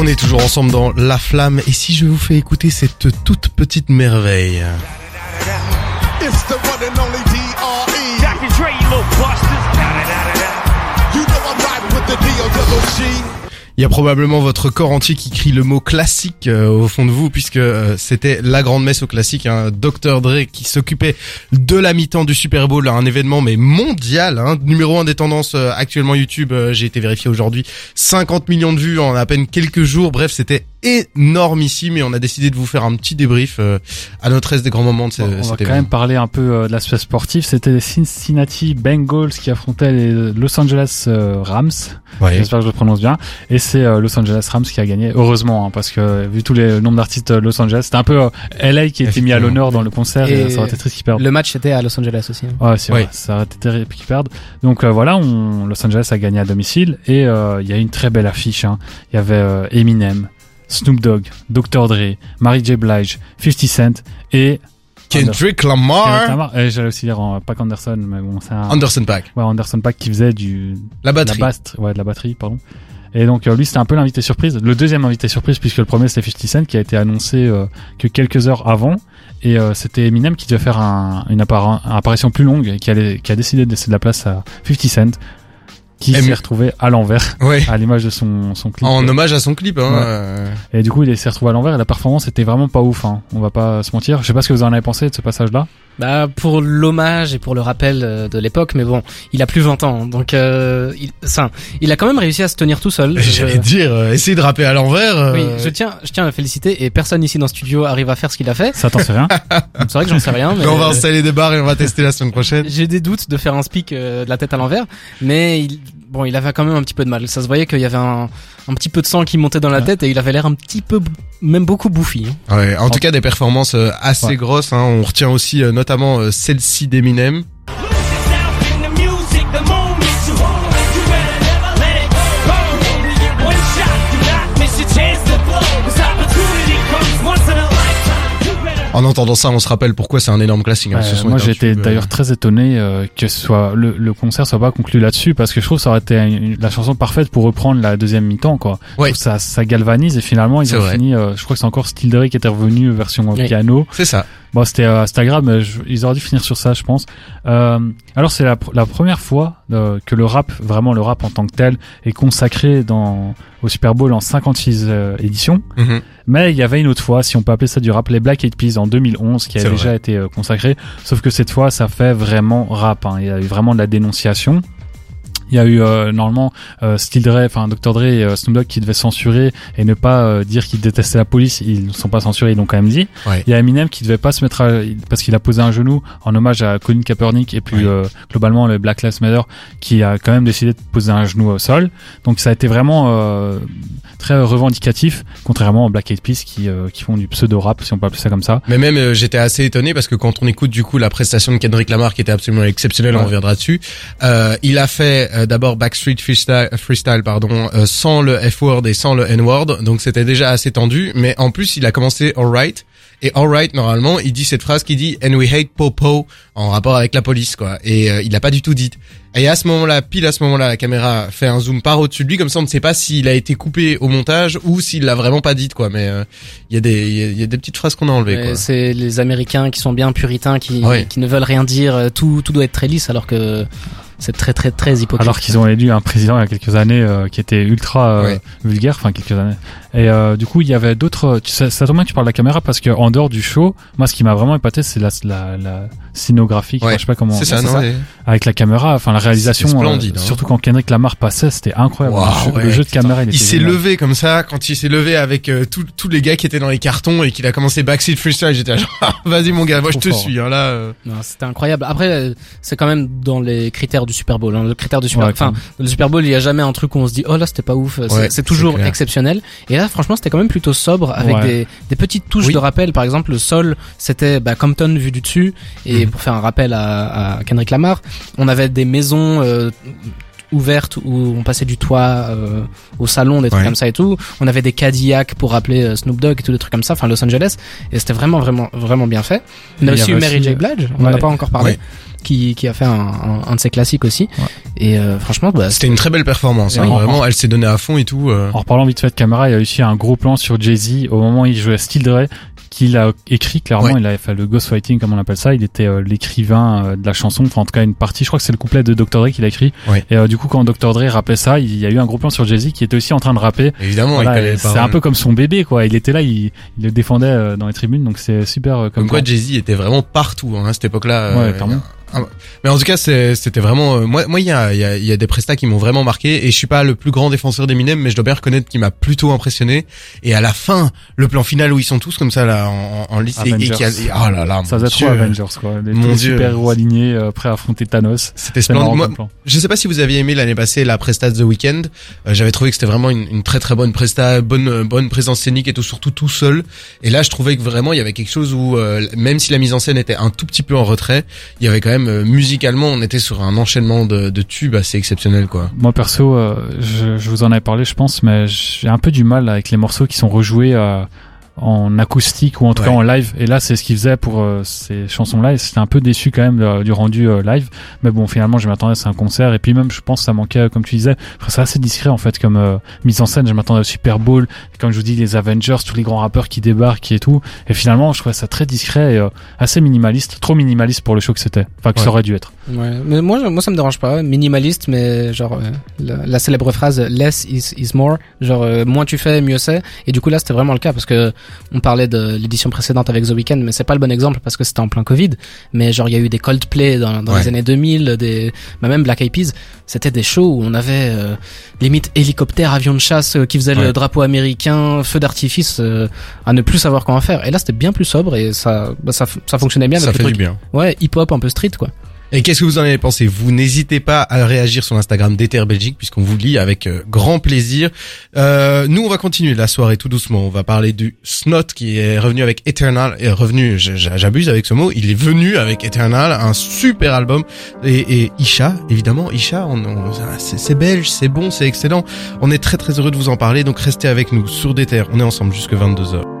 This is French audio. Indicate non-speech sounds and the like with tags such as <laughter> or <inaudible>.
On est toujours ensemble dans La Flamme et si je vous fais écouter cette toute petite merveille? You know I'm riding with the. Il y a probablement votre corps entier qui crie le mot classique euh, au fond de vous, puisque euh, c'était la grande messe au classique, hein, Dr Dre qui s'occupait de la mi-temps du Super Bowl, un événement mais mondial, hein, numéro un des tendances euh, actuellement YouTube. J'ai été vérifié aujourd'hui, 50 millions de vues en à peine quelques jours. Bref, c'était énormissime et on a décidé de vous faire un petit débrief euh, à notre aise des grands moments de cette On va quand même parler un peu euh, de l'aspect sportif. C'était les Cincinnati Bengals qui affrontaient les Los Angeles euh, Rams. J'espère que je le prononce bien. Et c'est Los Angeles Rams qui a gagné. Heureusement, hein, parce que vu tous les nombres d'artistes Los Angeles, c'était un peu LA qui était mis à l'honneur dans le concert et, ça aurait été triste qu'ils perdent. Le match était à Los Angeles aussi. Hein. Ouais, c'est vrai. Ça aurait été terrible qu'ils perdent. Donc voilà, on, Los Angeles a gagné à domicile et il y a une très belle affiche. Hein. Il y avait Eminem, Snoop Dogg, Dr. Dre, Mary J. Blige, 50 Cent et Kendrick Lamar. Et j'allais aussi dire en Pack Anderson, mais bon, c'est un... Anderson Pack. Ouais, Anderson Pack qui faisait du... La batterie. La ouais, de la batterie, pardon. Et donc euh, lui c'était un peu l'invité surprise, le deuxième invité surprise puisque le premier c'était 50 Cent qui a été annoncé euh, que quelques heures avant et euh, c'était Eminem qui devait faire un, une apparition plus longue et qui, allait, qui a décidé de laisser de la place à 50 Cent qui s'est retrouvé à l'envers à l'image de son, son clip. En hommage à son clip. Hein, Et du coup, il s'est retrouvé à l'envers et la performance était vraiment pas ouf. Hein. On va pas se mentir. Je sais pas ce que vous en avez pensé de ce passage-là. Bah pour l'hommage et pour le rappel euh, de l'époque, mais bon, il a plus 20 ans, donc euh, il, ça, il a quand même réussi à se tenir tout seul. <laughs> J'allais dire, euh, essayer de rapper à l'envers. Euh. Oui, je tiens, je tiens à le féliciter et personne ici dans le studio arrive à faire ce qu'il a fait. Ça t'en sais rien <laughs> C'est vrai que j'en sais rien. <laughs> Mais... on va installer des barres et on va tester la semaine prochaine. J'ai des doutes de faire un speak de la tête à l'envers, mais il, bon, il avait quand même un petit peu de mal. Ça se voyait qu'il y avait un, un, petit peu de sang qui montait dans la tête et il avait l'air un petit peu, même beaucoup bouffi. Hein. Ouais, en, tout cas, des performances euh, assez grosses. Hein. On retient aussi euh, notamment euh, celle-ci d'Eminem. En entendant ça, on se rappelle pourquoi c'est un énorme classique. Hein. moi, j'étais d'ailleurs euh, très étonné euh, que ce soit le, le, concert soit pas conclu là-dessus parce que je trouve que ça aurait été la chanson parfaite pour reprendre la deuxième mi-temps, quoi. Ça, ça galvanise et finalement ils ont fini. Euh, je crois que c'est encore Steel Dre qui était revenu version piano. C'est ça. Bon, c'était euh, agréable, mais ils auraient dû finir sur ça, je pense. Euh, alors, c'est la, la, première fois euh, que le rap, vraiment le rap en tant que tel, est consacré dans au Super Bowl en 56 euh, éditions. Mhm. Mais il y avait une autre fois, si on peut appeler ça du rap, les Black Eyed Peas en 2011, qui a déjà été euh, consacré. Sauf que cette fois, ça fait vraiment rap. Hein. Il y a eu vraiment de la dénonciation. Il y a eu euh, normalement euh, Steel Dre, enfin Dr Dre et euh, Snoop Dogg qui devaient censurer et ne pas euh, dire qu'ils détestaient la police. Ils ne sont pas censurés, ils l'ont quand même dit. Il y a Eminem qui devait pas se mettre à, parce qu'il a posé un genou en hommage à Colin Kaepernick et puis globalement le Black Lives Matter qui a quand même décidé de poser un genou au sol. Donc ça a été vraiment très revendicatif, contrairement aux Black Eyed Peas qui, qui font du pseudo rap si on peut appeler ça comme ça. Mais même j'étais assez étonné parce que quand on écoute du coup la prestation de Kendrick Lamar qui était absolument exceptionnelle, on reviendra dessus. il a fait euh, d'abord Backstreet Freestyle, freestyle pardon, euh, sans le F-word et sans le N-word, donc c'était déjà assez tendu. Mais en plus, il a commencé alright. Et alright, normalement, il dit cette phrase qui dit and we hate popo en rapport avec la police, quoi. Et euh, il a pas du tout dit. Et à ce moment-là, pile à ce moment-là, la caméra fait un zoom par au-dessus de lui, comme ça on ne sait pas s'il a été coupé au montage ou s'il l'a vraiment pas dit, quoi. Mais il y a des, il y, a des petites phrases qu'on a enlevées. Quoi. C'est les Américains qui sont bien puritains, qui, qui ne veulent rien dire. Tout, tout doit être très lisse, alors que c'est très très très hypocrite. Alors qu'ils ont élu un président il y a quelques années euh, qui était ultra euh, vulgaire, enfin quelques années. Et euh, du coup, il y avait d'autres. Ça, ça tombe bien que tu parles de la caméra parce que en dehors du show, moi, ce qui m'a vraiment épaté, c'est la, la, la scénographique. je sais pas comment. C'est ça, non, Avec la caméra, enfin la réalisation. Splendide, hein. Surtout quand Kendrick Lamar passait, c'était incroyable. le, jeu, de caméra, il, il s'est levé comme ça quand il s'est levé avec tous les gars qui étaient dans les cartons et qu'il a commencé backseat freestyle. J'étais genre, <laughs> vas-y mon gars, moi je te suis. Hein, là. C'était incroyable. Après, c'est quand même dans les critères du Super Bowl. Hein. Le critère du Super, enfin, le Super Bowl, il y a jamais un truc où on se dit, oh là, c'était pas ouf. c'est toujours exceptionnel. Et là, franchement, c'était quand même plutôt sobre avec des, des, petites touches de rappel. Par exemple, le sol, c'était bah, Compton vu du dessus. Et mhm. Pour faire un rappel à, à, Kendrick Lamar, on avait des maisons. Euh, ouvertes où on passait du toit euh, au salon, des trucs comme ça et tout. On avait des Cadillacs pour rappeler euh, Snoop Dogg et tout des trucs comme ça, enfin Los Angeles. Et c'était vraiment vraiment vraiment bien fait. On a aussi eu Mary J. Blige, on en a pas encore parlé. qui, qui a fait un, un, de ses classiques aussi. Et euh, franchement, bah, c'était une très belle performance. Hein, vraiment, elle s'est donnée à fond et tout. Euh. En reparlant vite fait de caméra, il y a aussi un gros plan sur Jay Z au moment où il jouait Steel Dre qu'il a écrit clairement il a fait le ghostwriting comme on appelle ça. Il était euh, l'écrivain euh, de la chanson enfin en tout cas une partie je crois que c'est le couplet de Dr Dre qu'il a écrit. Et euh, du coup quand Dr Dre rappelait ça il y a eu un gros plan sur Jay-Z qui était aussi en train de rapper. Évidemment c'est un peu comme son bébé quoi. Il était là il, il le défendait dans les tribunes donc c'est super comme, comme quoi Jay-Z était vraiment partout hein, à cette époque là ouais, ah, mais en tout cas, c'était vraiment euh, moi. Moi, il y a, y, a, y a des prestats qui m'ont vraiment marqué et je suis pas le plus grand défenseur d'Eminem, mais je dois bien reconnaître qu'il m'a plutôt impressionné. Et à la fin, le plan final où ils sont tous comme ça là en, en liste et, qui a, oh là là, ça faisait trop Avengers quoi. Les mon super héros alignés euh, prêts à affronter Thanos. C'était splendide. Moi, je sais pas si vous aviez aimé l'année passée la presta de The Weeknd. Euh, J'avais trouvé que c'était vraiment une, une, très très bonne presta, bonne bonne présence scénique et tout surtout tout seul. Et là, je trouvais que vraiment il y avait quelque chose où euh, même si la mise en scène était un tout petit peu en retrait, il y avait quand même musicalement, on était sur un enchaînement de, tubes assez exceptionnel, quoi. Moi perso, euh, je, je, vous en avais parlé, je pense, mais j'ai un peu du mal avec les morceaux qui sont rejoués. Euh, en acoustique ou en tout cas en live. Et là c'est ce qu'il faisait pour euh, ces chansons et c'était un peu déçu quand même du rendu euh, live. Mais bon finalement je m'attendais c'est un concert. Et puis même je pense ça manquait comme tu disais. C'est assez discret en fait comme euh, mise en scène. Je m'attendais au Super Bowl. Comme je vous dis les Avengers tous les grands rappeurs qui débarquent et tout. Et finalement je trouvais ça très discret et assez minimaliste. Trop minimaliste pour le show que c'était. Enfin que ça aurait dû être. Ouais. Mais moi moi ça me dérange pas. Minimaliste mais genre la, la, célèbre phrase less is, is more. Genre moins tu fais mieux c'est. Et du coup là c'était vraiment le cas parce que on parlait de l'édition précédente avec The Weeknd, mais c'est pas le bon exemple parce que c'était en plein Covid. Mais genre, il y a eu des Coldplay dans, dans les années 2000, des, bah même Black Eyed Peas. C'était des shows où on avait euh, limite hélicoptère, avion de chasse euh, qui faisait le drapeau américain, feu d'artifice euh, à ne plus savoir comment faire. Et là, c'était bien plus sobre et ça, bah, ça, ça fonctionnait bien. Ça fait du bien. Ouais, hip hop un peu street quoi. Et qu'est-ce que vous en avez pensé? Vous n'hésitez pas à réagir sur l'Instagram d'Ether Belgique puisqu'on vous lit avec euh, grand plaisir. Euh, nous, on va continuer la soirée tout doucement. On va parler du Snot qui est revenu avec Eternal. Et revenu, j'abuse avec ce mot. Il est venu avec Eternal, un super album. Et, Isha, évidemment, Isha, on, c'est belge, c'est bon, c'est excellent. On est très très heureux de vous en parler. Donc restez avec nous sur D'Ether. On est ensemble jusque 22h.